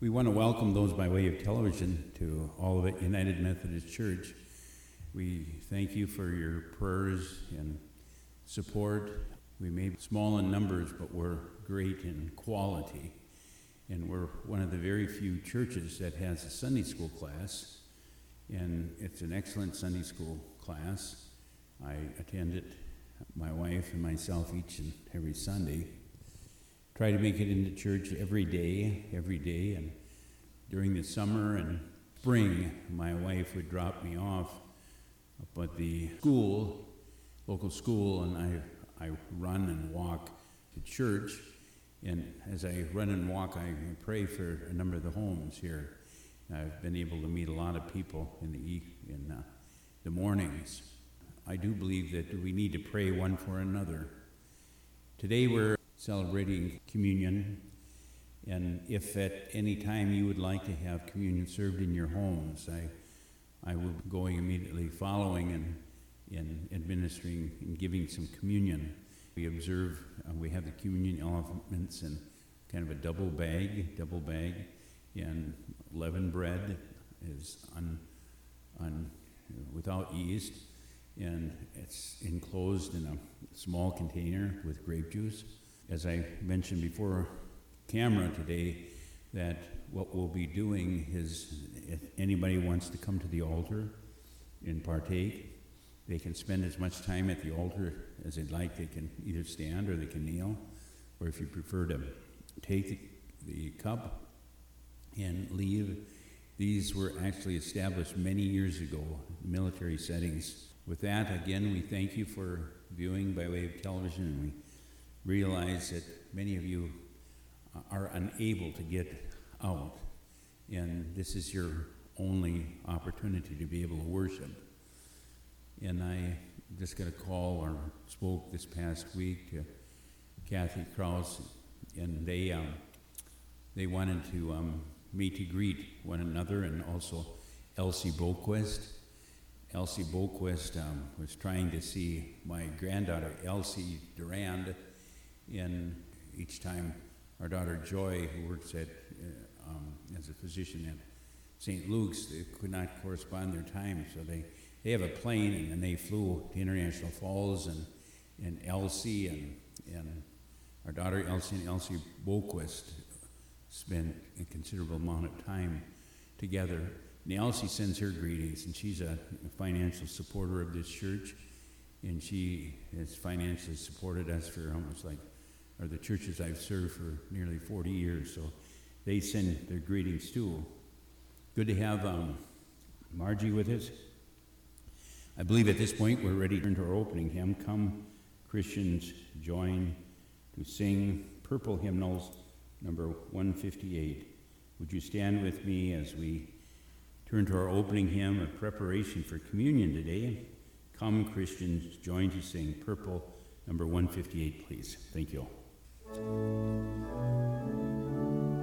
We want to welcome those by way of television to all of it United Methodist Church. We thank you for your prayers and support. We may be small in numbers, but we're great in quality. And we're one of the very few churches that has a Sunday school class. And it's an excellent Sunday school class. I attend it, my wife and myself, each and every Sunday try to make it into church every day, every day. And during the summer and spring, my wife would drop me off up at the school, local school, and I, I run and walk to church. And as I run and walk, I pray for a number of the homes here. I've been able to meet a lot of people in the, in uh, the mornings. I do believe that we need to pray one for another. Today we're celebrating communion. And if at any time you would like to have communion served in your homes, I, I will be going immediately following and in administering and giving some communion. We observe, uh, we have the communion elements in kind of a double bag, double bag, and leavened bread is un, un, without yeast, and it's enclosed in a small container with grape juice as I mentioned before camera today, that what we'll be doing is if anybody wants to come to the altar and partake, they can spend as much time at the altar as they'd like. They can either stand or they can kneel, or if you prefer to take the, cup and leave. These were actually established many years ago, military settings. With that, again, we thank you for viewing by way of television, and we realize that many of you are unable to get out, and this is your only opportunity to be able to worship. And I just got a call or spoke this past week to Kathy Kraus, and they um, they wanted to um, meet to greet one another, and also Elsie Boquist. Elsie Boquist um, was trying to see my granddaughter Elsie Durand in each time our daughter Joy, who works at uh, um, as a physician at St. Luke's, they could not correspond their time, so they, they have a plane and, they flew to International Falls and, and Elsie and, and our daughter Elsie and Elsie Boquist spent a considerable amount of time together. And Elsie sends her greetings, and she's a financial supporter of this church, and she has financially supported us for almost like are the churches I've served for nearly 40 years, so they send their greetings too. Good to have um, Margie with us. I believe at this point we're ready to turn to our opening hymn. Come, Christians, join to sing Purple Hymnals number 158. Would you stand with me as we turn to our opening hymn of preparation for communion today? Come, Christians, join to sing Purple number 158, please. Thank you. End. Alleluia.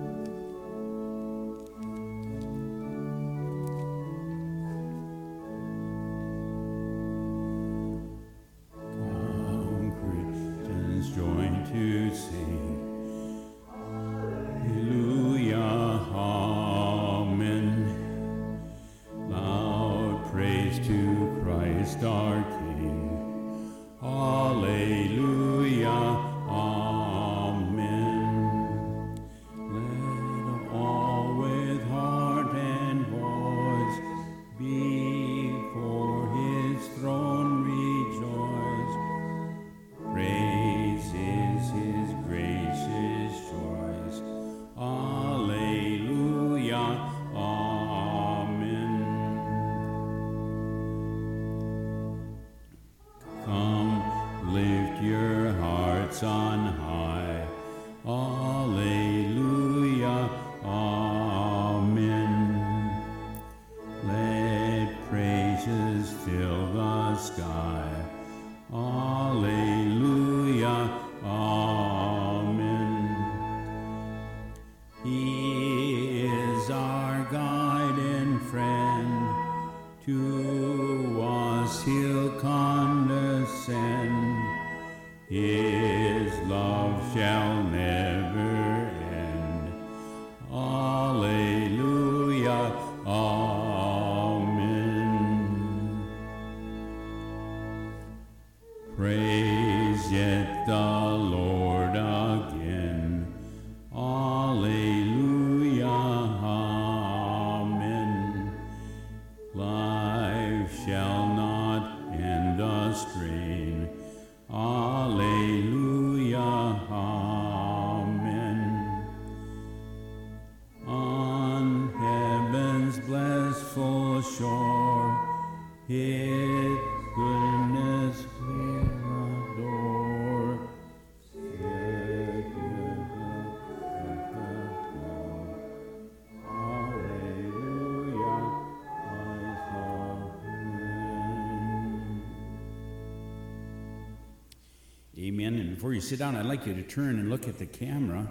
Before you sit down, I'd like you to turn and look at the camera,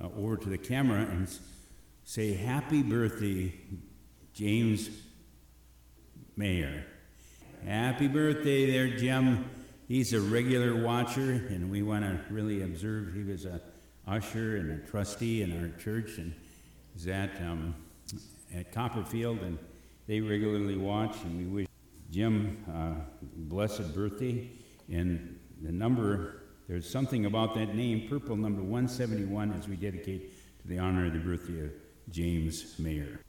uh, over to the camera, and say, Happy birthday, James Mayer. Happy birthday there, Jim. He's a regular watcher, and we want to really observe. He was a usher and a trustee in our church, and is at um, at Copperfield, and they regularly watch. And we wish Jim uh, blessed birthday. And the number, there's something about that name, purple number 171, as we dedicate to the honor of the birthday of James Mayer.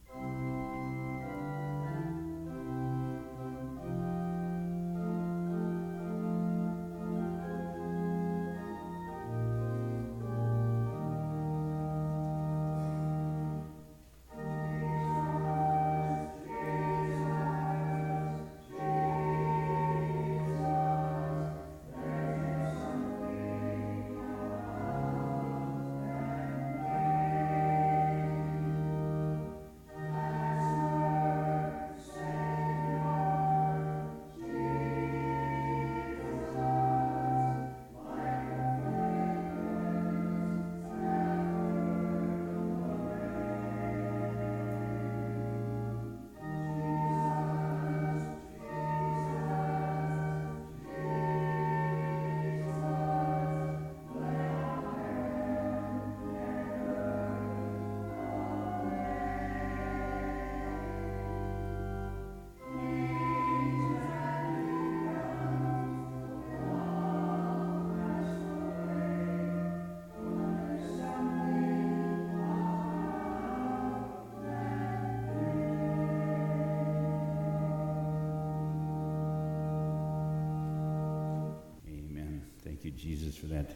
Jesus, for that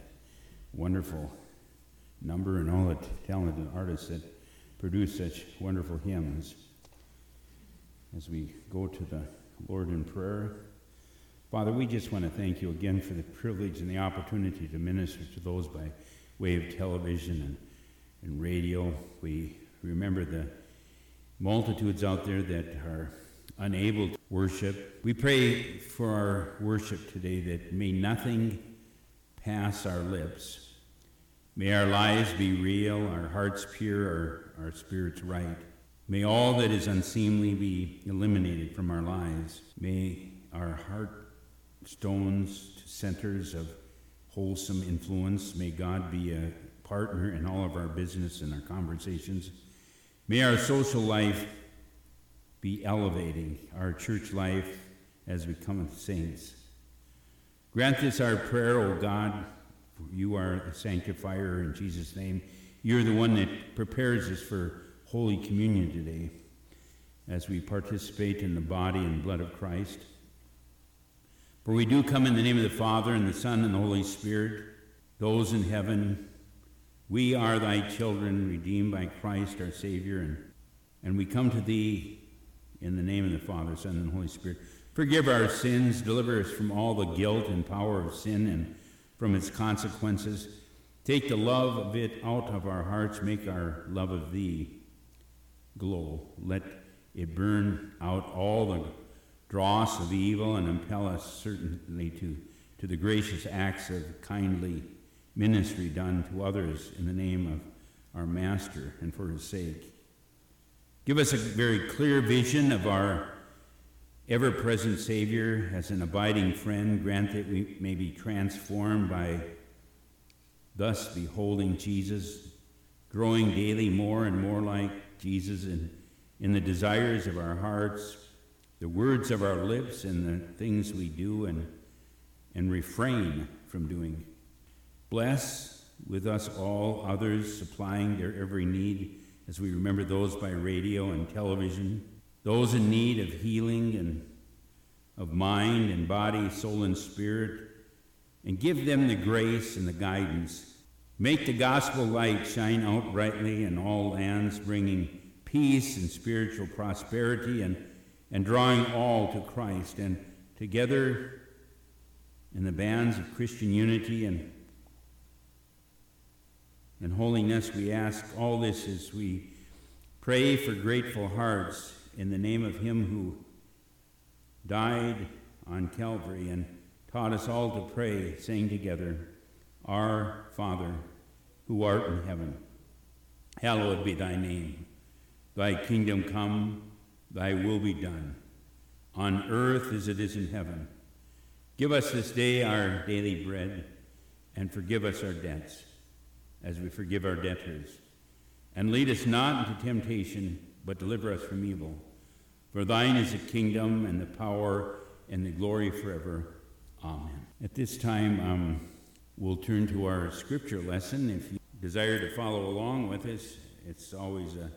wonderful number and all the talented artists that produce such wonderful hymns. As we go to the Lord in prayer, Father, we just want to thank you again for the privilege and the opportunity to minister to those by way of television and, and radio. We remember the multitudes out there that are unable to worship. We pray for our worship today that may nothing pass our lips. May our lives be real, our hearts pure, our, our spirits right. May all that is unseemly be eliminated from our lives. May our heart stones to centers of wholesome influence. May God be a partner in all of our business and our conversations. May our social life be elevating, our church life as we come saints. Grant this our prayer, O God. For you are the sanctifier in Jesus' name. You're the one that prepares us for Holy Communion today as we participate in the body and blood of Christ. For we do come in the name of the Father, and the Son, and the Holy Spirit, those in heaven. We are thy children, redeemed by Christ our Savior, and, and we come to thee in the name of the Father, Son, and Holy Spirit. Forgive our sins, deliver us from all the guilt and power of sin and from its consequences. Take the love of it out of our hearts, make our love of Thee glow. Let it burn out all the dross of evil and impel us certainly to, to the gracious acts of kindly ministry done to others in the name of our Master and for His sake. Give us a very clear vision of our ever present Savior, as an abiding friend, grant that we may be transformed by thus beholding Jesus, growing daily more and more like Jesus in, in the desires of our hearts, the words of our lips, and the things we do and, and refrain from doing. Bless with us all others, supplying their every need as we remember those by radio and television those in need of healing and of mind and body, soul, and spirit, and give them the grace and the guidance. Make the gospel light shine out brightly in all lands, bringing peace and spiritual prosperity and, and drawing all to Christ. And together in the bands of Christian unity and, and holiness, we ask all this as we pray for grateful hearts in the name of him who died on Calvary and taught us all to pray, saying together, Our Father, who art in heaven, hallowed be thy name. Thy kingdom come, thy will be done, on earth as it is in heaven. Give us this day our daily bread, and forgive us our debts, as we forgive our debtors. And lead us not into temptation, but deliver us from evil. For thine is the kingdom, and the power, and the glory forever. Amen. At this time, um, we'll turn to our scripture lesson. If you desire to follow along with us, it's always a,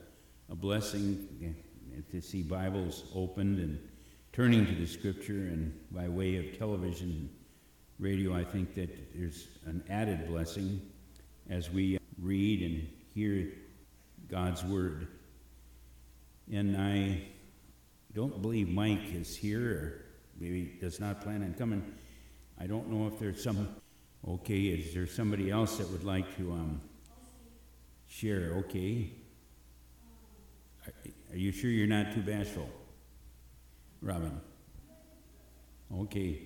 a blessing to see Bibles opened and turning to the scripture. And by way of television, and radio, I think that there's an added blessing as we read and hear God's word. And I don't believe Mike is here, or maybe does not plan on coming. I don't know if there's some. Okay, is there somebody else that would like to um, share? Okay. Are, are you sure you're not too bashful, Robin? Okay.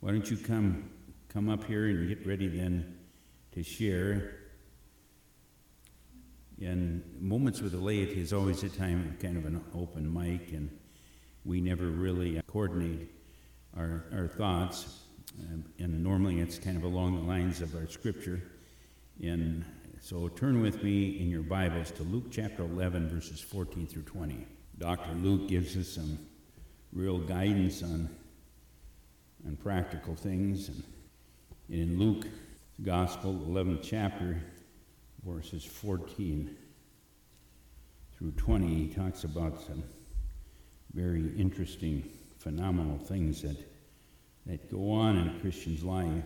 Why don't you come come up here and get ready then to share? And Moments with the Laity is always a time of kind of an open mic, and we never really coordinate our, our thoughts. Um, and normally it's kind of along the lines of our scripture. And so turn with me in your Bibles to Luke chapter 11, verses 14 through 20. Dr. Luke gives us some real guidance on, on practical things. And in Luke Gospel, 11th chapter, verses 14 through 20, he talks about some very interesting, phenomenal things that that go on in a Christian's life.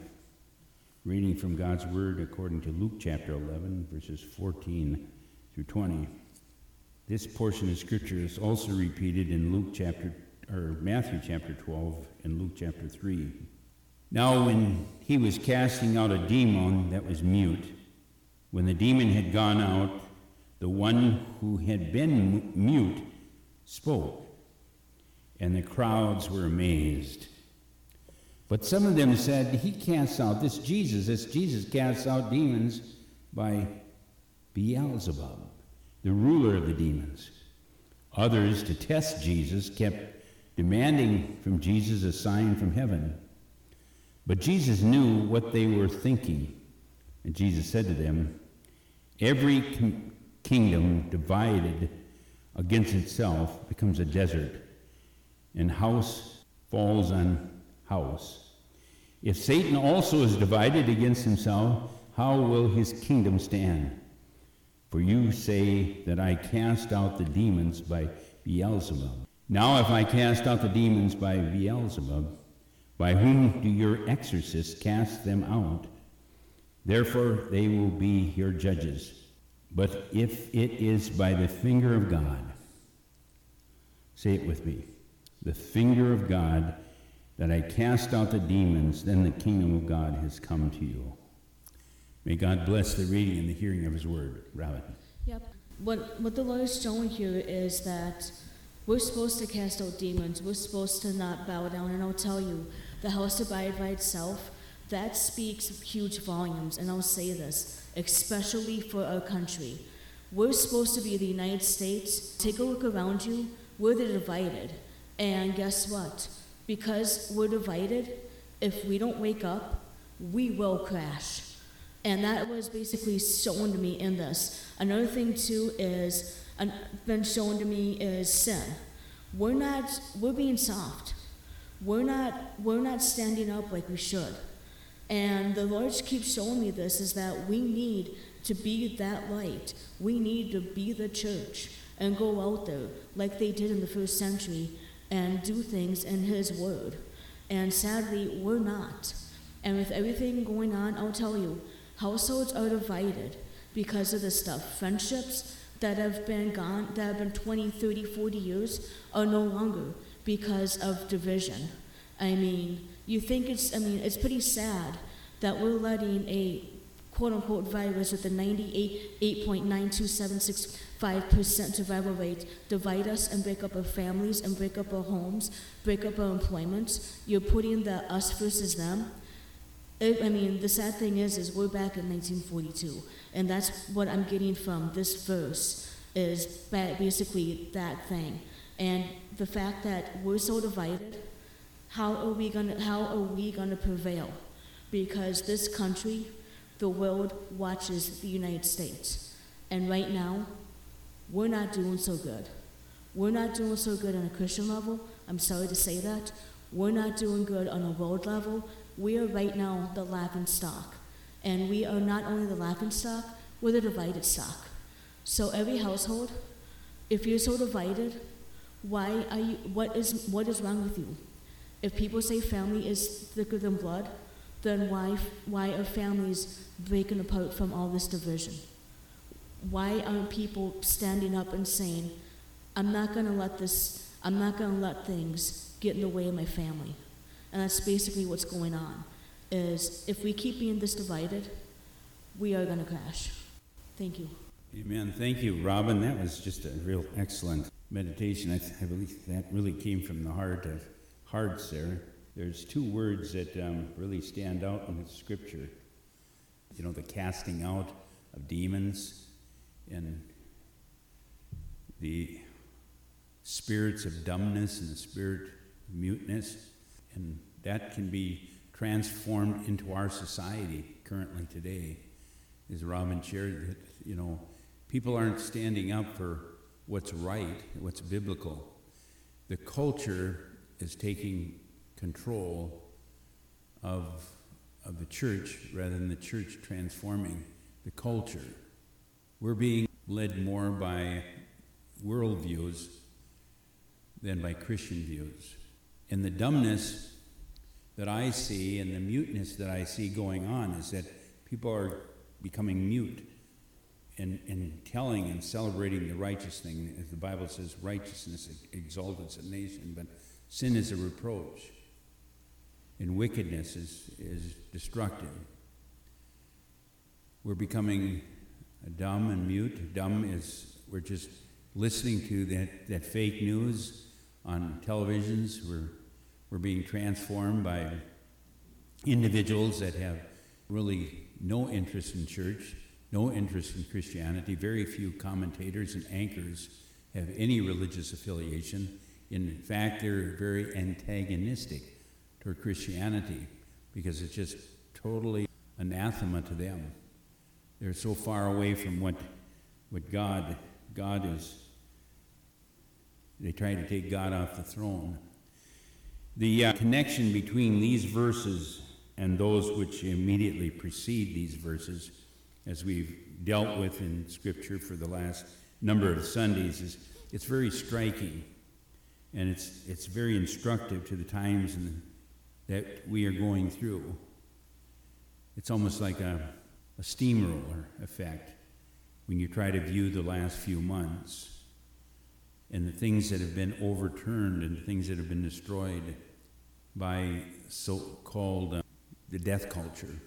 Reading from God's Word according to Luke chapter 11, verses 14 through 20. This portion of Scripture is also repeated in Luke chapter, or Matthew chapter 12 and Luke chapter 3. Now, when he was casting out a demon that was mute, when the demon had gone out, the one who had been mute spoke, and the crowds were amazed. But some of them said, He casts out, this Jesus, this Jesus casts out demons by Beelzebub, the ruler of the demons. Others, to test Jesus, kept demanding from Jesus a sign from heaven. But Jesus knew what they were thinking. And Jesus said to them, Every com- kingdom divided against itself becomes a desert, and house falls on house. If Satan also is divided against himself, how will his kingdom stand? For you say that I cast out the demons by Beelzebub. Now, if I cast out the demons by Beelzebub, by whom do your exorcists cast them out? Therefore, they will be your judges. But if it is by the finger of God, say it with me the finger of God that I cast out the demons, then the kingdom of God has come to you. May God bless the reading and the hearing of his word. Robin. Yep. What, what the Lord is showing here is that we're supposed to cast out demons. We're supposed to not bow down. And I'll tell you, the house divided by itself, that speaks huge volumes. And I'll say this, especially for our country. We're supposed to be the United States. Take a look around you. We're the divided. And guess what? because we're divided, if we don't wake up, we will crash. And that was basically shown to me in this. Another thing too is been shown to me is sin. We're not we're being soft. We're not we're not standing up like we should. And the Lord keeps showing me this is that we need to be that light. We need to be the church and go out there like they did in the first century and do things in His Word. And sadly, we're not. And with everything going on, I'll tell you, households are divided because of this stuff. Friendships that have been gone, that have been 20, 30, 40 years, are no longer because of division. I mean, you think it's, I mean, it's pretty sad that we're letting a quote unquote virus with a 98.92765% survival rate divide us and break up our families and break up our homes, break up our employment. You're putting the us versus them. It, I mean, the sad thing is, is we're back in 1942, and that's what I'm getting from this verse is basically that thing, and the fact that we're so divided. How are we gonna How are we gonna prevail? Because this country, the world watches the United States, and right now, we're not doing so good. We're not doing so good on a Christian level. I'm sorry to say that. We're not doing good on a world level. We are right now the laughing stock. And we are not only the laughing stock, we're the divided stock. So every household, if you're so divided, why are you what is what is wrong with you? If people say family is thicker than blood, then why why are families breaking apart from all this division? Why aren't people standing up and saying, I'm not gonna let this I'm not gonna let things get in the way of my family? And that's basically what's going on. Is if we keep being this divided, we are gonna crash. Thank you. Amen. Thank you, Robin. That was just a real excellent meditation. I, I believe that really came from the heart of There's two words that um, really stand out in the scripture. You know, the casting out of demons and the spirits of dumbness and the spirit of muteness. And that can be transformed into our society currently today. As Robin shared, that, you know, people aren't standing up for what's right, what's biblical. The culture is taking control of, of the church rather than the church transforming the culture. We're being led more by worldviews than by Christian views. And the dumbness that I see and the muteness that I see going on is that people are becoming mute in, in telling and celebrating the righteous thing. As the Bible says, righteousness exalts a nation, but sin is a reproach. And wickedness is, is destructive. We're becoming dumb and mute. Dumb is we're just listening to that, that fake news on televisions. We're, we're being transformed by individuals that have really no interest in church, no interest in Christianity. Very few commentators and anchors have any religious affiliation. In fact, they're very antagonistic toward Christianity because it's just totally anathema to them. They're so far away from what, what God, God is. They try to take God off the throne. The uh, connection between these verses and those which immediately precede these verses, as we've dealt with in Scripture for the last number of Sundays, is it's very striking, and it's it's very instructive to the times and that we are going through. It's almost like a, a steamroller effect when you try to view the last few months and the things that have been overturned and the things that have been destroyed by so-called uh, the death culture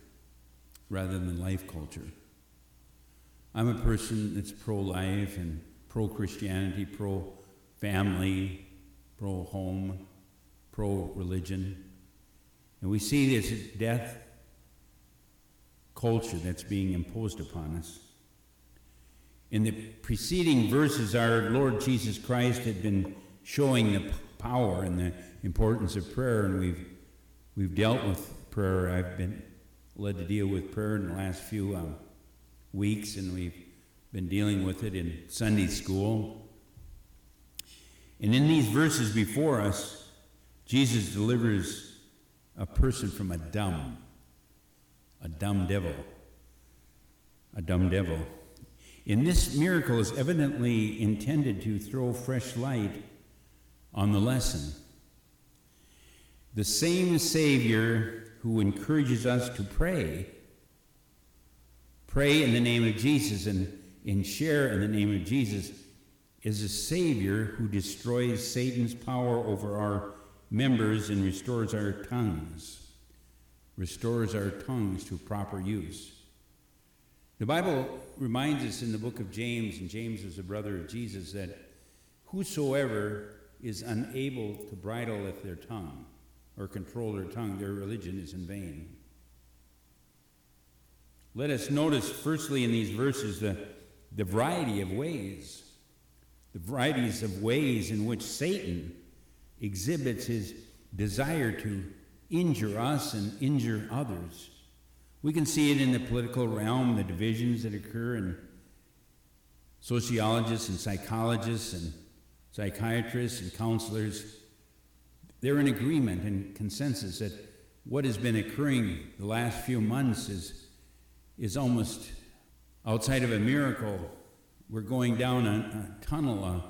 rather than life culture. I'm a person that's pro-life and pro-Christianity, pro-family, pro-home, pro-religion. And we see this death culture that's being imposed upon us. In the preceding verses, our Lord Jesus Christ had been showing the power and the importance of prayer, and we've, we've dealt with prayer. I've been led to deal with prayer in the last few um, weeks, and we've been dealing with it in Sunday school. And in these verses before us, Jesus delivers a person from a dumb, a dumb devil, a dumb devil. In this miracle is evidently intended to throw fresh light on the lesson. The same Savior who encourages us to pray, pray in the name of Jesus and, and share in the name of Jesus, is a Savior who destroys Satan's power over our members and restores our tongues, restores our tongues to proper use. The Bible reminds us in the book of James, and James was a brother of Jesus, that whosoever is unable to bridle at their tongue or control their tongue, their religion is in vain. Let us notice, firstly, in these verses, the, the variety of ways, the varieties of ways in which Satan exhibits his desire to injure us and injure others. We can see it in the political realm, the divisions that occur, and sociologists and psychologists and psychiatrists and counselors, they're in agreement and consensus that what has been occurring the last few months is, is almost outside of a miracle. We're going down a, a tunnel, a,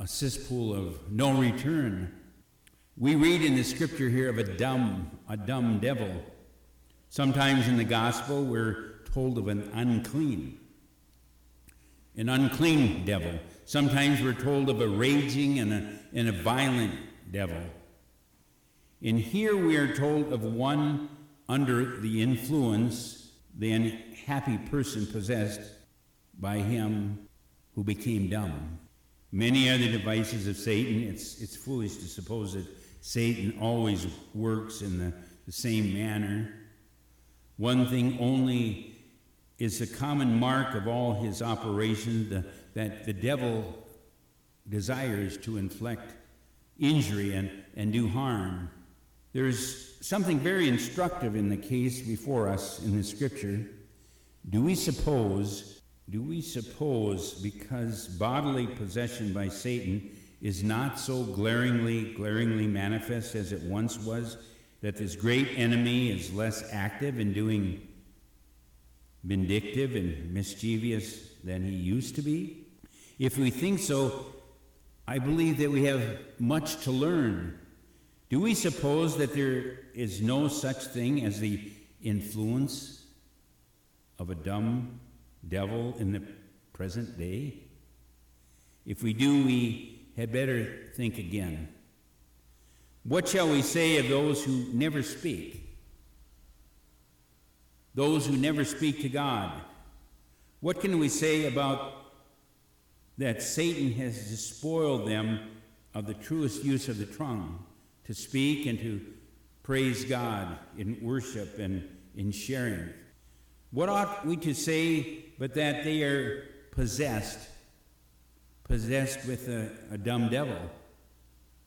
a cesspool of no return. We read in the scripture here of a dumb, a dumb devil. Sometimes in the gospel, we're told of an unclean, an unclean devil. Sometimes we're told of a raging and a, and a violent devil. And here we are told of one under the influence, the unhappy person possessed by him who became dumb. Many are the devices of Satan. It's, it's foolish to suppose that Satan always works in the, the same manner. One thing only is the common mark of all his operations that the devil desires to inflict injury and, and do harm. There's something very instructive in the case before us in the scripture. Do we suppose, do we suppose, because bodily possession by Satan is not so glaringly, glaringly manifest as it once was, that this great enemy is less active in doing vindictive and mischievous than he used to be? If we think so, I believe that we have much to learn. Do we suppose that there is no such thing as the influence of a dumb devil in the present day? If we do, we had better think again. What shall we say of those who never speak? Those who never speak to God? What can we say about that Satan has despoiled them of the truest use of the tongue to speak and to praise God in worship and in sharing? What ought we to say but that they are possessed, possessed with a, a dumb devil?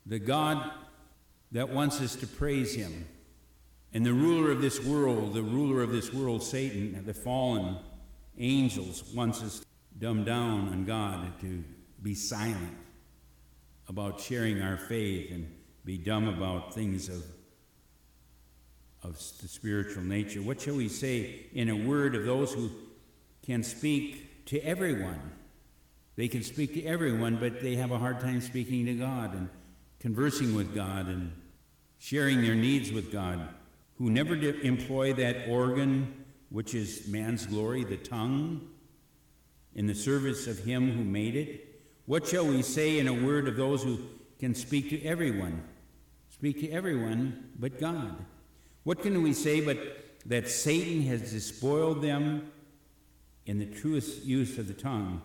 The God that wants us to praise him. And the ruler of this world, the ruler of this world, Satan, the fallen angels, wants us dumb down on God, to be silent about sharing our faith and be dumb about things of, of the spiritual nature. What shall we say in a word of those who can speak to everyone? They can speak to everyone, but they have a hard time speaking to God and conversing with God and sharing their needs with God, who never employ that organ which is man's glory, the tongue, in the service of him who made it? What shall we say in a word of those who can speak to everyone? Speak to everyone but God. What can we say but that Satan has despoiled them in the truest use of the tongue?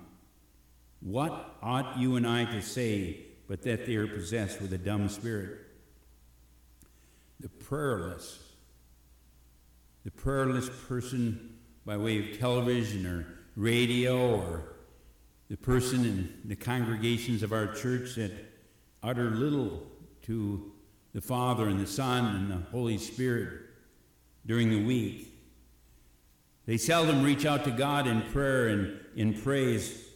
What ought you and I to say but that they are possessed with a dumb spirit? The prayerless, the prayerless person by way of television or radio or the person in the congregations of our church that utter little to the Father and the Son and the Holy Spirit during the week. They seldom reach out to God in prayer and in praise.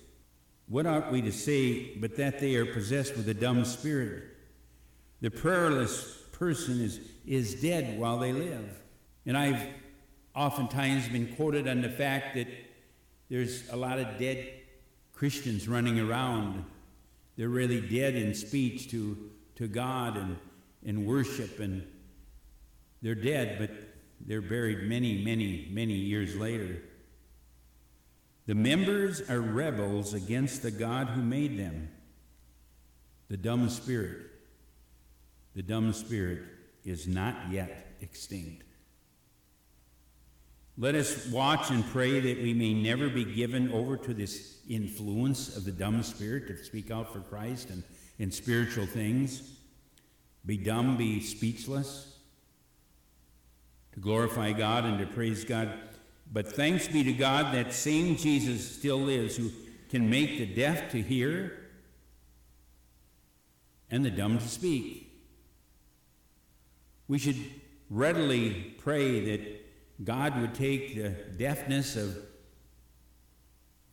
What ought we to say but that they are possessed with a dumb spirit? The prayerless person is, is dead while they live. And I've oftentimes been quoted on the fact that there's a lot of dead Christians running around. They're really dead in speech to, to God and in worship, and they're dead, but they're buried many, many, many years later. The members are rebels against the God who made them. The dumb spirit. The dumb spirit is not yet extinct. Let us watch and pray that we may never be given over to this influence of the dumb spirit to speak out for Christ and in spiritual things. Be dumb, be speechless, to glorify God and to praise God. But thanks be to God that same Jesus still lives who can make the deaf to hear and the dumb to speak. We should readily pray that God would take the deafness of,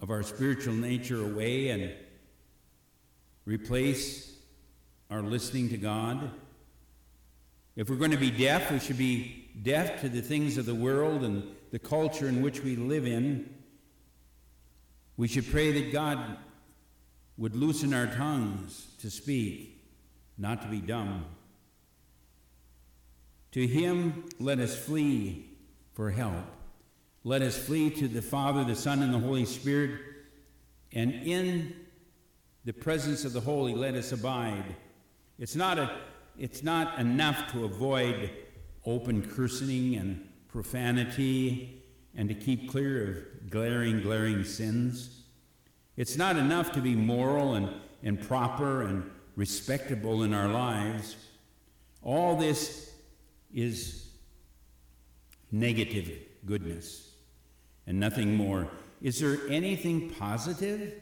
of our spiritual nature away and replace our listening to God. If we're going to be deaf, we should be deaf to the things of the world and the culture in which we live in. We should pray that God would loosen our tongues to speak, not to be dumb. To him let us flee for help. Let us flee to the Father, the Son, and the Holy Spirit, and in the presence of the Holy let us abide. It's not, a, it's not enough to avoid open cursing and profanity and to keep clear of glaring, glaring sins. It's not enough to be moral and, and proper and respectable in our lives. All this is negative goodness and nothing more. Is there anything positive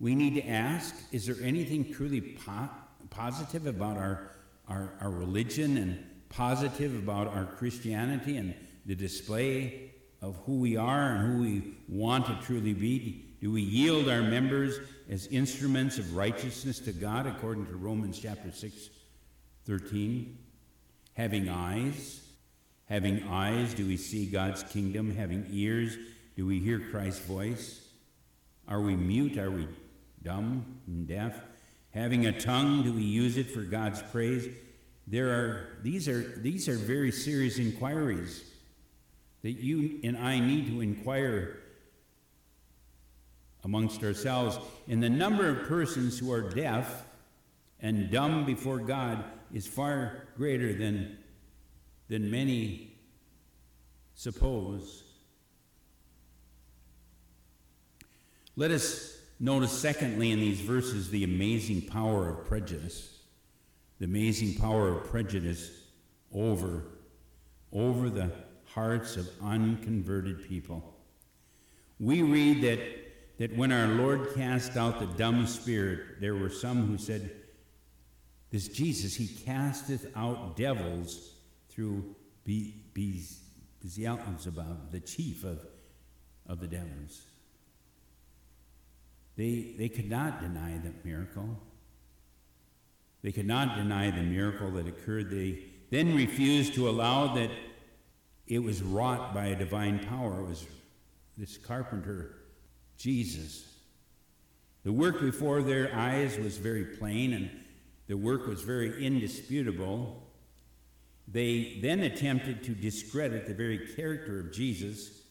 we need to ask? Is there anything truly po- positive about our, our, our religion and positive about our Christianity and the display of who we are and who we want to truly be? Do we yield our members as instruments of righteousness to God according to Romans chapter 6, 13? Having eyes, having eyes, do we see God's kingdom? Having ears, do we hear Christ's voice? Are we mute? Are we dumb and deaf? Having a tongue, do we use it for God's praise? There are these are these are very serious inquiries that you and I need to inquire amongst ourselves. And the number of persons who are deaf and dumb before God is far greater than, than many suppose. Let us notice, secondly, in these verses, the amazing power of prejudice. The amazing power of prejudice over, over the hearts of unconverted people. We read that, that when our Lord cast out the dumb spirit, there were some who said, This Jesus, he casteth out devils through Be- Be- Beelzebub, the chief of, of the devils. They, they could not deny that miracle. They could not deny the miracle that occurred. They then refused to allow that it was wrought by a divine power. It was this carpenter, Jesus. The work before their eyes was very plain and the work was very indisputable. They then attempted to discredit the very character of Jesus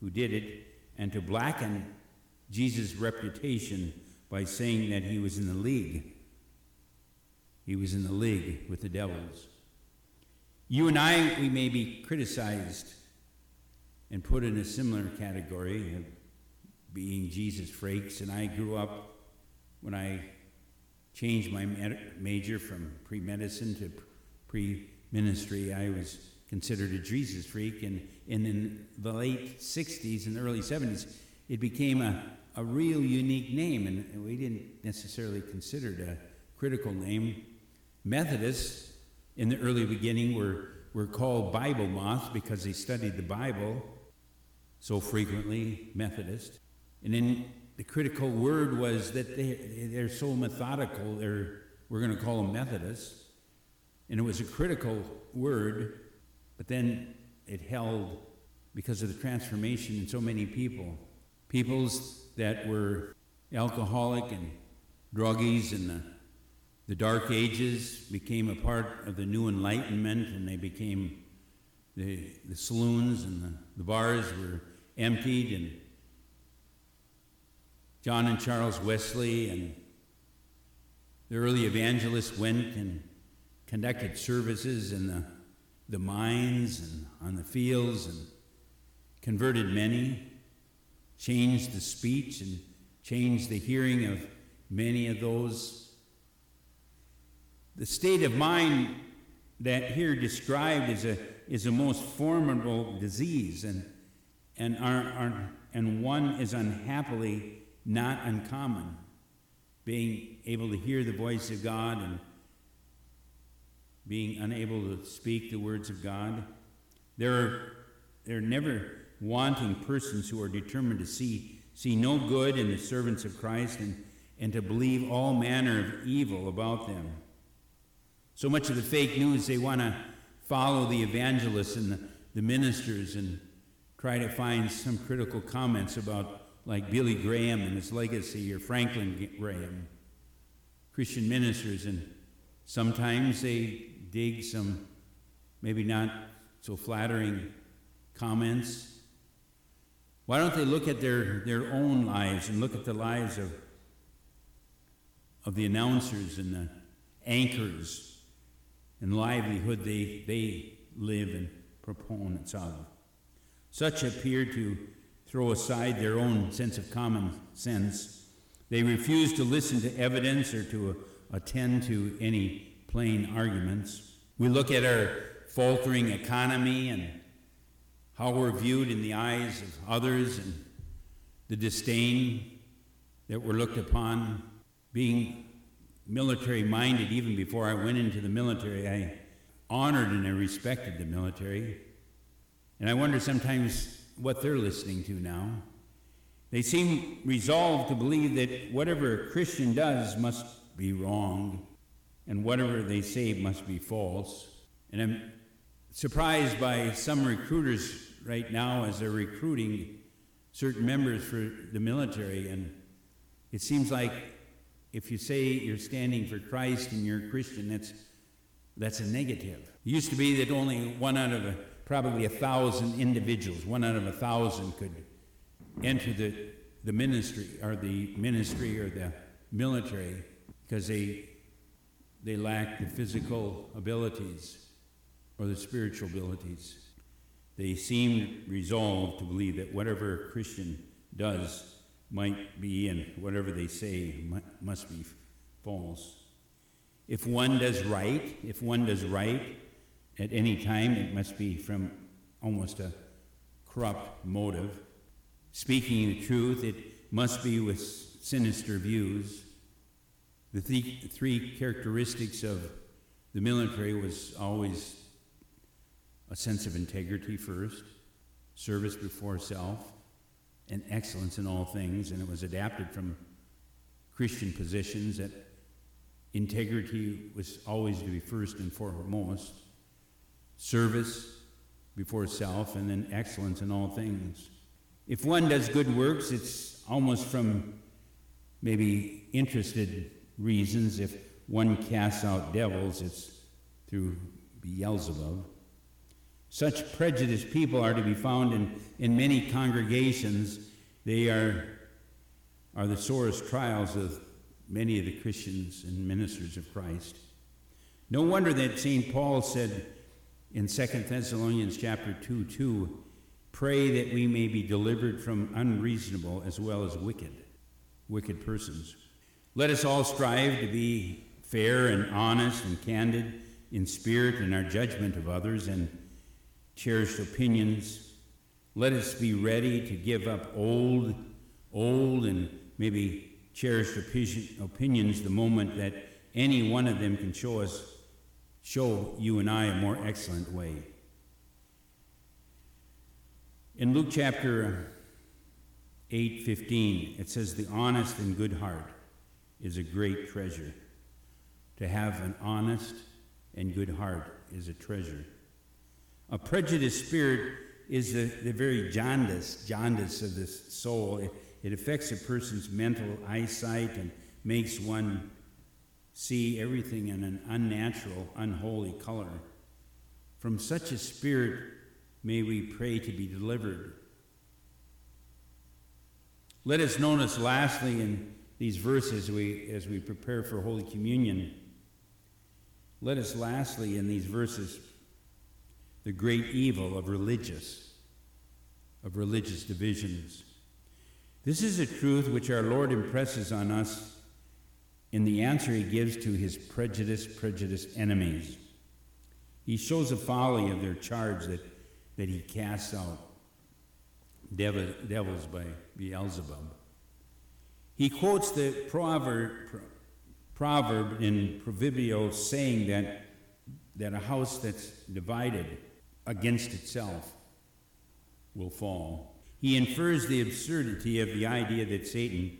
who did it and to blacken Jesus' reputation by saying that he was in the league. He was in the league with the devils. You and I, we may be criticized and put in a similar category of being Jesus freaks. And I grew up when I changed my major from pre medicine to pre ministry, I was considered a Jesus freak. And, and in the late 60s and early 70s, it became a, a real unique name, and we didn't necessarily consider it a critical name. Methodists, in the early beginning, were, were called Bible moths because they studied the Bible so frequently, Methodist. And then the critical word was that they, they're so methodical, they're, we're going to call them Methodists. And it was a critical word, but then it held because of the transformation in so many people. Peoples that were alcoholic and druggies and the, the Dark Ages became a part of the New Enlightenment, and they became the, the saloons and the, the bars were emptied, and John and Charles Wesley and the early evangelists went and conducted services in the, the mines and on the fields and converted many, changed the speech, and changed the hearing of many of those. The state of mind that here described is a, is a most formidable disease, and, and, and one is unhappily not uncommon. Being able to hear the voice of God and being unable to speak the words of God. There are, there are never wanting persons who are determined to see, see no good in the servants of Christ and, and to believe all manner of evil about them. So much of the fake news, they want to follow the evangelists and the, the ministers and try to find some critical comments about, like Billy Graham and his legacy or Franklin Graham, Christian ministers, and sometimes they dig some maybe not so flattering comments. Why don't they look at their, their own lives and look at the lives of, of the announcers and the anchors and livelihood they, they live and proponents of? Such appear to throw aside their own sense of common sense. They refuse to listen to evidence or to attend to any plain arguments. We look at our faltering economy and how we're viewed in the eyes of others and the disdain that we're looked upon. Being military minded, even before I went into the military, I honored and I respected the military. And I wonder sometimes what they're listening to now. They seem resolved to believe that whatever a Christian does must be wrong and whatever they say must be false. And I'm surprised by some recruiters right now as they're recruiting certain members for the military. And it seems like if you say you're standing for Christ and you're a Christian, that's, that's a negative. It used to be that only one out of a, probably a thousand individuals, one out of a thousand could enter the, the ministry or the ministry or the military because they they lack the physical abilities or the spiritual abilities. They seem resolved to believe that whatever a Christian does might be and whatever they say must be false. If one does right, if one does right at any time, it must be from almost a corrupt motive. Speaking the truth, it must be with sinister views. The th- three characteristics of the military was always a sense of integrity first, service before self, and excellence in all things, and it was adapted from Christian positions that integrity was always to be first and foremost, service before self, and then excellence in all things. If one does good works, it's almost from maybe interested reasons. If one casts out devils, it's through Beelzebub. Such prejudiced people are to be found in, in many congregations. They are, are the sorest trials of many of the Christians and ministers of Christ. No wonder that St. Paul said in 2 Thessalonians chapter 2 2, pray that we may be delivered from unreasonable as well as wicked, wicked persons. Let us all strive to be fair and honest and candid in spirit in our judgment of others and cherished opinions. Let us be ready to give up old, old and maybe cherished opinions the moment that any one of them can show us, show you and I a more excellent way. In Luke chapter 8 15, it says, The honest and good heart is a great treasure. To have an honest and good heart is a treasure. A prejudiced spirit is the, the very jaundice, jaundice of the soul. It, it affects a person's mental eyesight and makes one see everything in an unnatural, unholy color. From such a spirit may we pray to be delivered. Let us notice, lastly, in these verses we, as we prepare for Holy Communion. Let us lastly, in these verses, the great evil of religious of religious divisions. This is a truth which our Lord impresses on us in the answer he gives to his prejudiced, prejudiced enemies. He shows the folly of their charge that, that he casts out devil, devils by Beelzebub. He quotes the proverb, proverb in Proverbio saying that, that a house that's divided against itself will fall. He infers the absurdity of the idea that Satan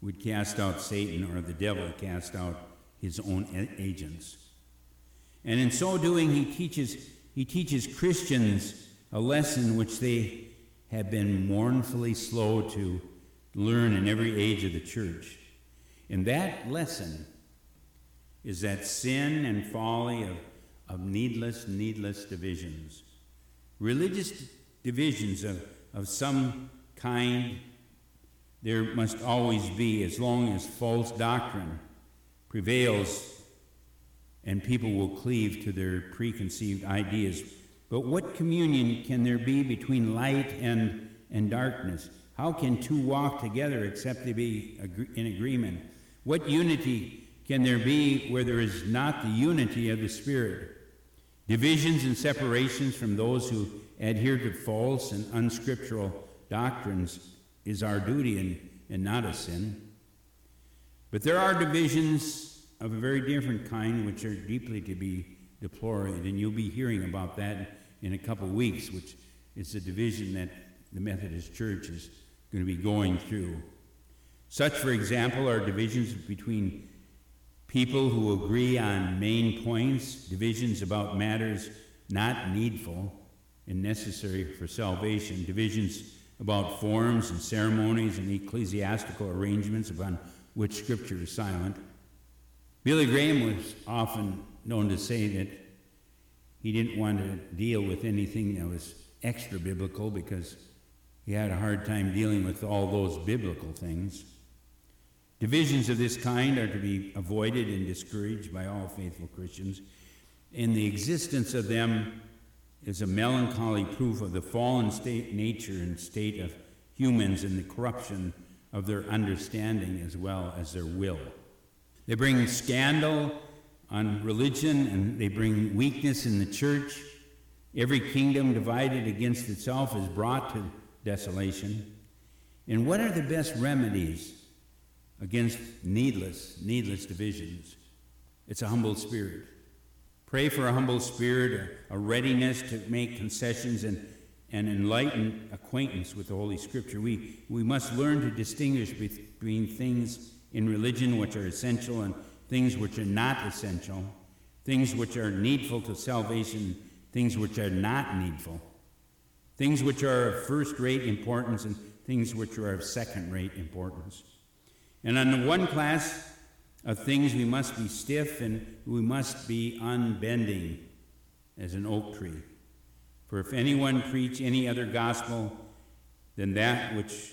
would cast out Satan or the devil cast out his own agents. And in so doing, he teaches, he teaches Christians a lesson which they have been mournfully slow to learn in every age of the church. And that lesson is that sin and folly of, of needless, needless divisions. Religious divisions of, of some kind there must always be as long as false doctrine prevails and people will cleave to their preconceived ideas. But what communion can there be between light and, and darkness? How can two walk together except they be in agreement? What unity can there be where there is not the unity of the Spirit? Divisions and separations from those who adhere to false and unscriptural doctrines is our duty and, and not a sin. But there are divisions of a very different kind which are deeply to be deplored, and you'll be hearing about that in a couple of weeks, which is the division that the Methodist Church is going to be going through. Such, for example, are divisions between people who agree on main points, divisions about matters not needful and necessary for salvation, divisions about forms and ceremonies and ecclesiastical arrangements upon which Scripture is silent. Billy Graham was often known to say that he didn't want to deal with anything that was extra biblical because he had a hard time dealing with all those biblical things. Divisions of this kind are to be avoided and discouraged by all faithful Christians, and the existence of them is a melancholy proof of the fallen state nature and state of humans and the corruption of their understanding as well as their will. They bring scandal on religion and they bring weakness in the church. Every kingdom divided against itself is brought to desolation. And what are the best remedies against needless, needless divisions? It's a humble spirit. Pray for a humble spirit, a, readiness to make concessions and, an enlightened acquaintance with the Holy Scripture. We, we must learn to distinguish between things in religion which are essential and things which are not essential, things which are needful to salvation, things which are not needful, things which are of first rate importance, and things which are of second rate importance. And on the one class, of things we must be stiff and we must be unbending as an oak tree. For if anyone preach any other gospel than that which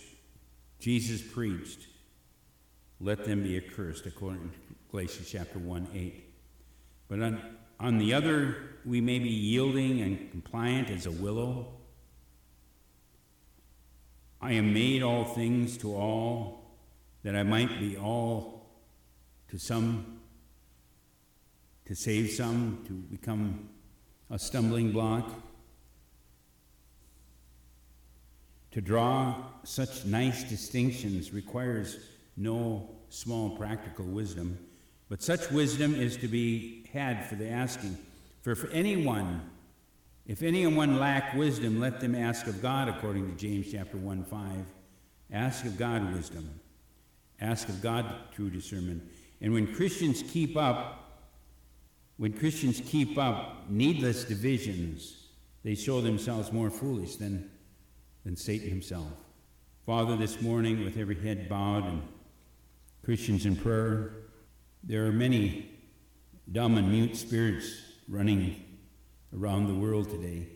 Jesus preached, let them be accursed, according to Galatians chapter 1 8. But on, on the other, we may be yielding and compliant as a willow. I am made all things to all, that I might be all to some, to save some, to become a stumbling block. To draw such nice distinctions requires no small practical wisdom, but such wisdom is to be had for the asking. For if anyone, if anyone lack wisdom, let them ask of God, according to James chapter 1 5. Ask of God wisdom. Ask of God true discernment. And when Christians keep up, when Christians keep up needless divisions, they show themselves more foolish than, than Satan himself. Father, this morning, with every head bowed and Christians in prayer, there are many dumb and mute spirits running around the world today.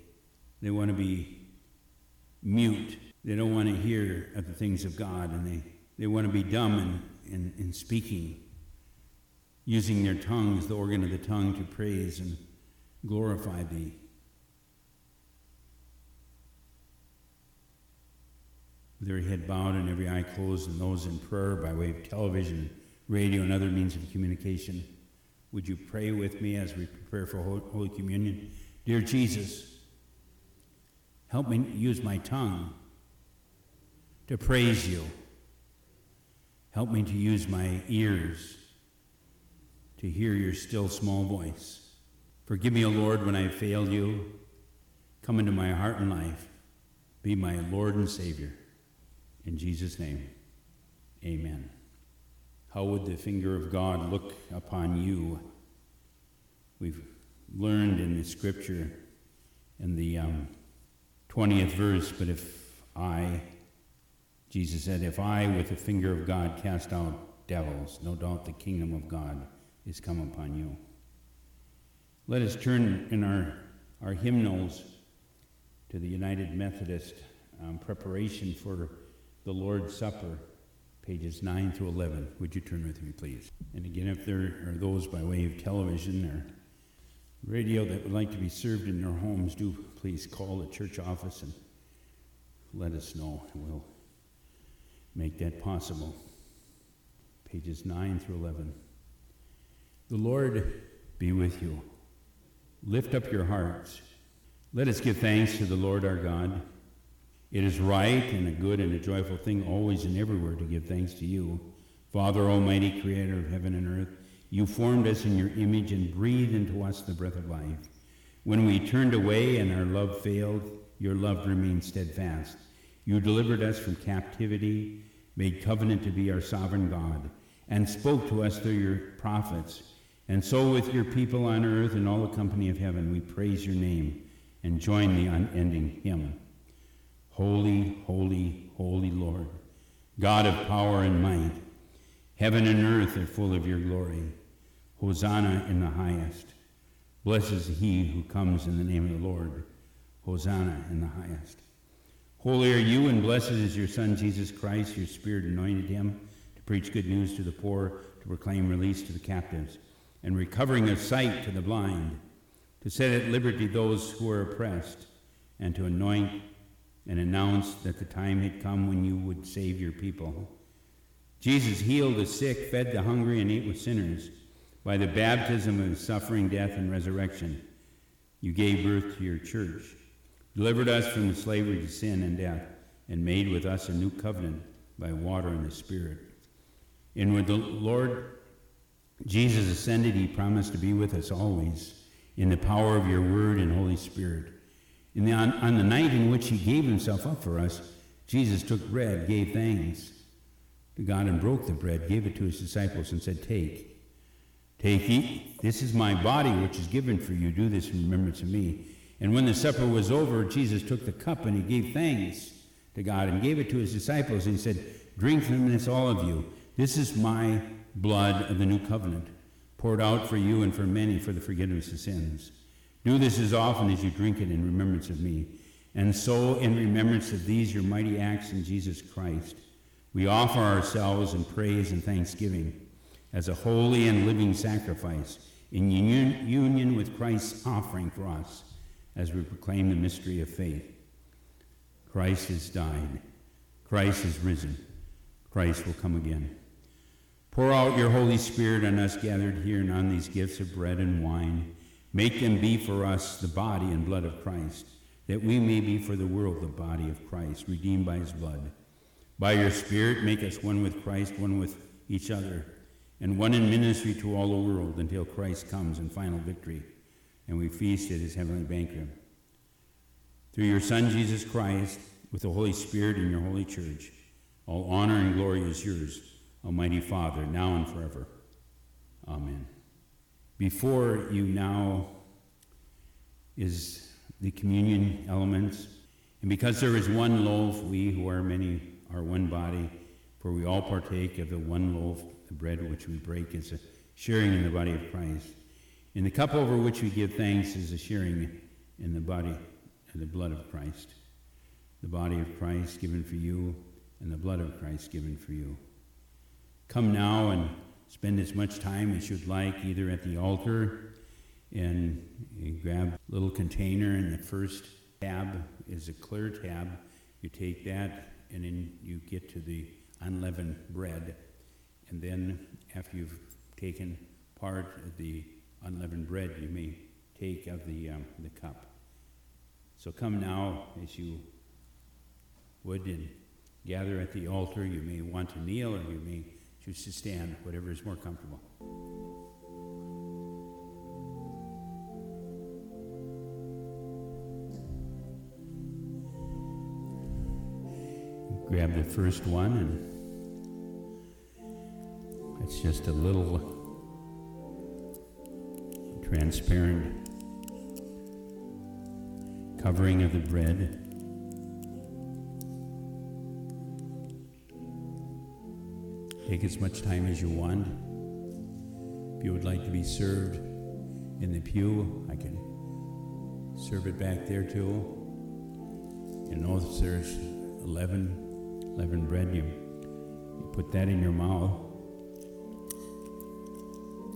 They want to be mute. They don't want to hear of the things of God, and they, they want to be dumb in, in, in speaking using their tongues, the organ of the tongue, to praise and glorify thee. with every head bowed and every eye closed, and those in prayer by way of television, radio, and other means of communication, would you pray with me as we prepare for Holy Communion? Dear Jesus, help me use my tongue to praise you. Help me to use my ears to hear your still small voice. Forgive me, O Lord, when I fail you. Come into my heart and life. Be my Lord and Savior. In Jesus' name, amen. How would the finger of God look upon you? We've learned in the scripture in the um, 20th verse, but if I, Jesus said, if I with the finger of God cast out devils, no doubt the kingdom of God is come upon you. Let us turn in our, our hymnals to the United Methodist um, preparation for the Lord's Supper, pages 9 through 11. Would you turn with me, please? And again, if there are those by way of television or radio that would like to be served in their homes, do please call the church office and let us know, we'll make that possible. Pages 9 through 11. The Lord be with you. Lift up your hearts. Let us give thanks to the Lord our God. It is right and a good and a joyful thing always and everywhere to give thanks to you, Father Almighty, creator of heaven and earth. You formed us in your image and breathed into us the breath of life. When we turned away and our love failed, your love remained steadfast. You delivered us from captivity, made covenant to be our sovereign God, and spoke to us through your prophets and so, with your people on earth and all the company of heaven, we praise your name and join the unending hymn Holy, holy, holy Lord, God of power and might, heaven and earth are full of your glory. Hosanna in the highest. Blessed is he who comes in the name of the Lord. Hosanna in the highest. Holy are you, and blessed is your Son, Jesus Christ. Your Spirit anointed him to preach good news to the poor, to proclaim release to the captives and recovering of sight to the blind, to set at liberty those who are oppressed, and to anoint and announce that the time had come when you would save your people. Jesus healed the sick, fed the hungry, and ate with sinners. By the baptism of his suffering, death, and resurrection, you gave birth to your church, delivered us from the slavery to sin and death, and made with us a new covenant by water and the Spirit. And when the Lord Jesus ascended, he promised to be with us always in the power of your word and Holy Spirit. The, on, on the night in which he gave himself up for us, Jesus took bread, gave thanks to God, and broke the bread, gave it to his disciples, and said, Take, take, eat. This is my body, which is given for you. Do this in remembrance of me. And when the supper was over, Jesus took the cup and he gave thanks to God and gave it to his disciples. And he said, Drink from this, all of you. This is my blood of the new covenant, poured out for you and for many for the forgiveness of sins. Do this as often as you drink it in remembrance of me. And so, in remembrance of these your mighty acts in Jesus Christ, we offer ourselves in praise and thanksgiving as a holy and living sacrifice in union, with Christ's offering for us as we proclaim the mystery of faith. Christ has died. Christ has risen. Christ will come again. Pour out your Holy Spirit on us gathered here and on these gifts of bread and wine. Make them be for us the body and blood of Christ, that we may be for the world the body of Christ, redeemed by his blood. By your Spirit, make us one with Christ, one with each other, and one in ministry to all the world until Christ comes in final victory and we feast at his heavenly banquet. Through your Son, Jesus Christ, with the Holy Spirit in your holy church, all honor and glory is yours Almighty Father, now and forever. Amen. Before you now is the communion elements. And because there is one loaf, we who are many are one body, for we all partake of the one loaf, the bread which we break is a sharing in the body of Christ. And the cup over which we give thanks is a sharing in the body and the blood of Christ. The body of Christ given for you, and the blood of Christ given for you. Come now and spend as much time as you'd like, either at the altar and grab a little container, and the first tab is a clear tab. You take that and then you get to the unleavened bread. And then, after you've taken part of the unleavened bread, you may take of the, um, the cup. So come now as you would and gather at the altar. You may want to kneel or you may choose to stand, whatever is more comfortable. Grab the first one, and it's just a little transparent covering of the bread. Take as much time as you want. If you would like to be served in the pew, I can serve it back there too. You know, there's 11, 11 bread, you, you put that in your mouth.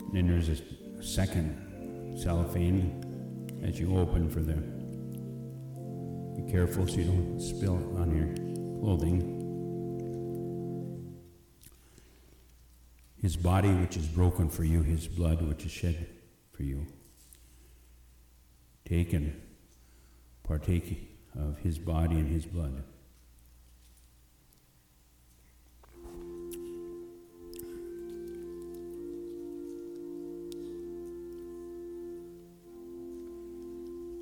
And then there's a second cellophane as you open for them. Be careful so you don't spill on your clothing. His body, which is broken for you, his blood, which is shed for you. Take and partake of his body and his blood.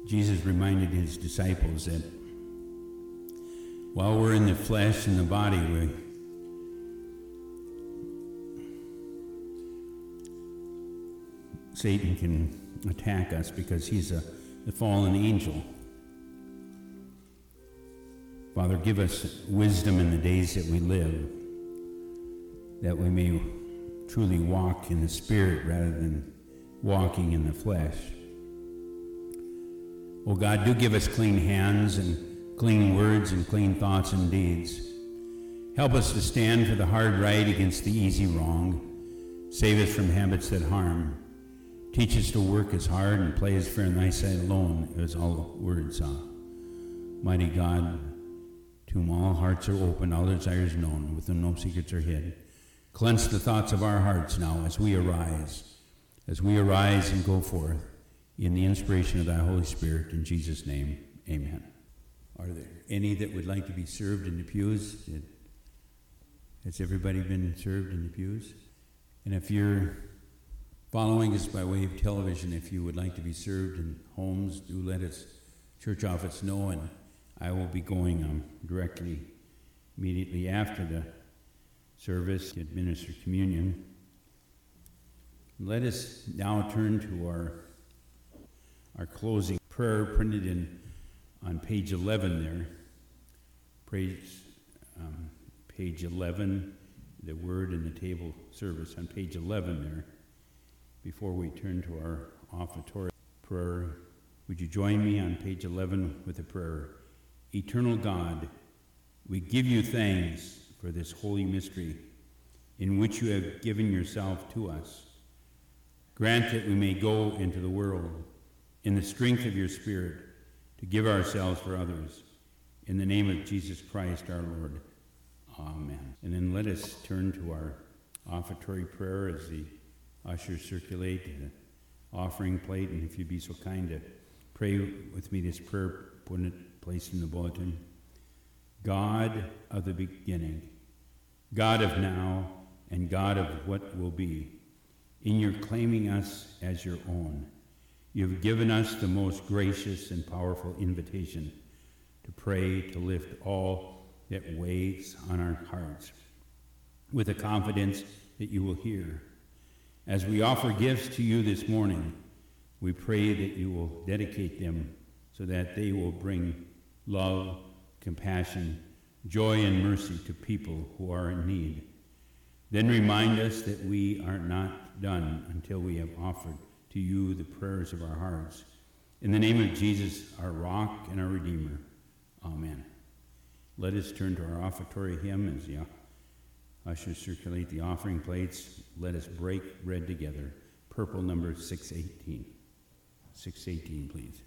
Jesus reminded his disciples that while we're in the flesh and the body, we Satan can attack us because he's a, a fallen angel. Father, give us wisdom in the days that we live, that we may truly walk in the Spirit rather than walking in the flesh. Oh God, do give us clean hands and clean words and clean thoughts and deeds. Help us to stand for the hard right against the easy wrong. Save us from habits that harm. Teach us to work as hard and play as fair in thy sight alone, as all words are. Mighty God, to whom all hearts are open, all desires known, with whom no secrets are hid. Cleanse the thoughts of our hearts now as we arise, as we arise and go forth in the inspiration of thy Holy Spirit. In Jesus' name, amen. Are there any that would like to be served in the pews? Has everybody been served in the pews? And if you're following us by way of television, if you would like to be served in homes, do let us, church office, know, and I will be going um, directly, immediately after the service to administer communion. Let us now turn to our, our closing prayer printed in on page 11 there. Praise, um, page 11, the word in the table service on page 11 there before we turn to our offertory prayer, would you join me on page 11 with a prayer? Eternal God, we give you thanks for this holy mystery in which you have given yourself to us. Grant that we may go into the world in the strength of your Spirit to give ourselves for others. In the name of Jesus Christ our Lord. Amen. And then let us turn to our offertory prayer as the ushers circulate the offering plate, and if you'd be so kind to pray with me this prayer, put it placed in the bulletin. God of the beginning, God of now, and God of what will be, in your claiming us as your own, you have given us the most gracious and powerful invitation to pray to lift all that weighs on our hearts with the confidence that you will hear as we offer gifts to you this morning, we pray that you will dedicate them so that they will bring love, compassion, joy, and mercy to people who are in need. Then remind us that we are not done until we have offered to you the prayers of our hearts. In the name of Jesus, our rock and our Redeemer. Amen. Let us turn to our offertory hymn as the Ushers circulate the offering plates. Let us break bread together. Purple number 618. 618, please.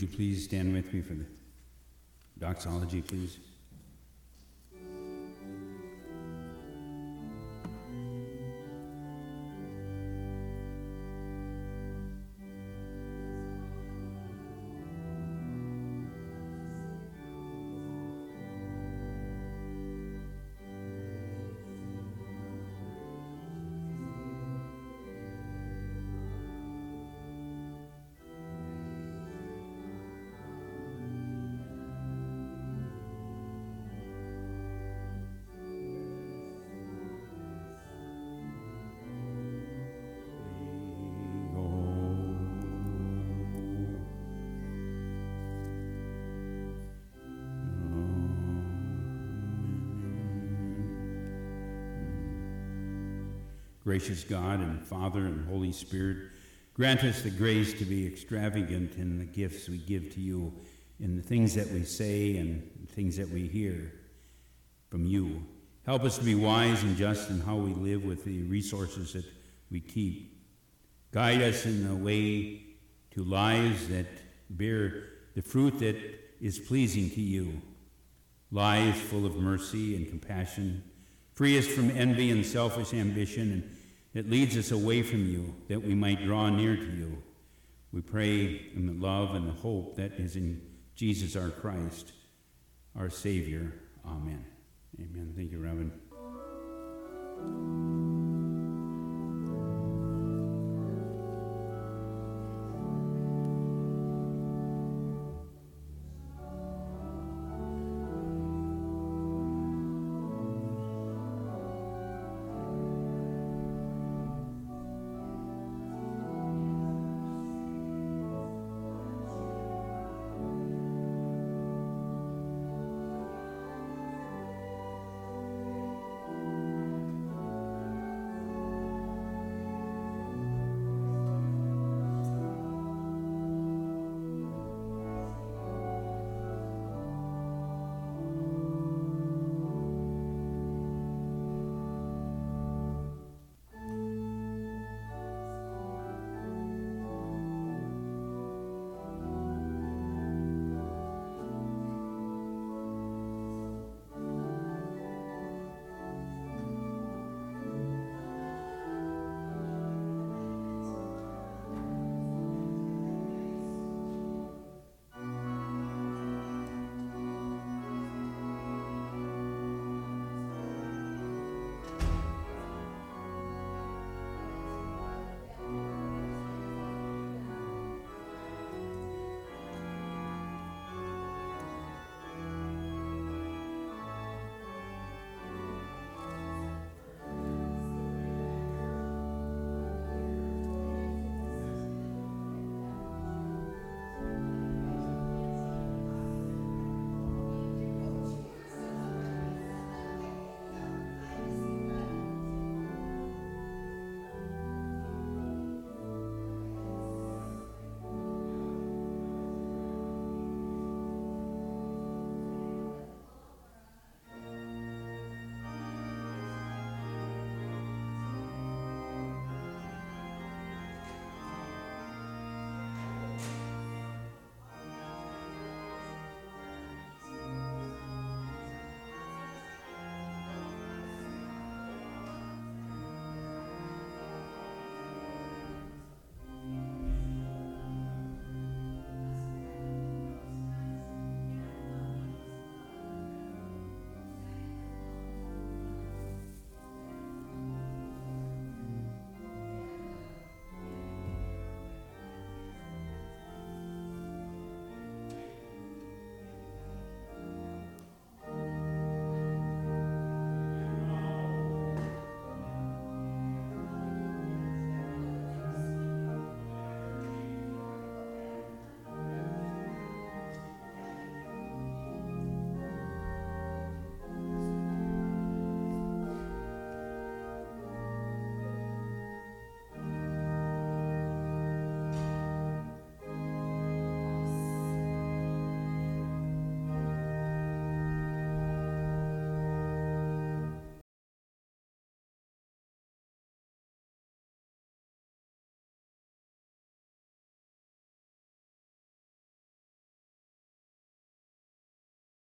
Would you please stand with me for the doxology, please? Gracious God and Father and Holy Spirit, grant us the grace to be extravagant in the gifts we give to you, in the things that we say and things that we hear from you. Help us to be wise and just in how we live with the resources that we keep. Guide us in the way to lives that bear the fruit that is pleasing to you. Lives full of mercy and compassion. Free us from envy and selfish ambition, and it leads us away from you, that we might draw near to you. We pray in the love and the hope that is in Jesus our Christ, our Savior. Amen. Amen. Thank you, Reverend.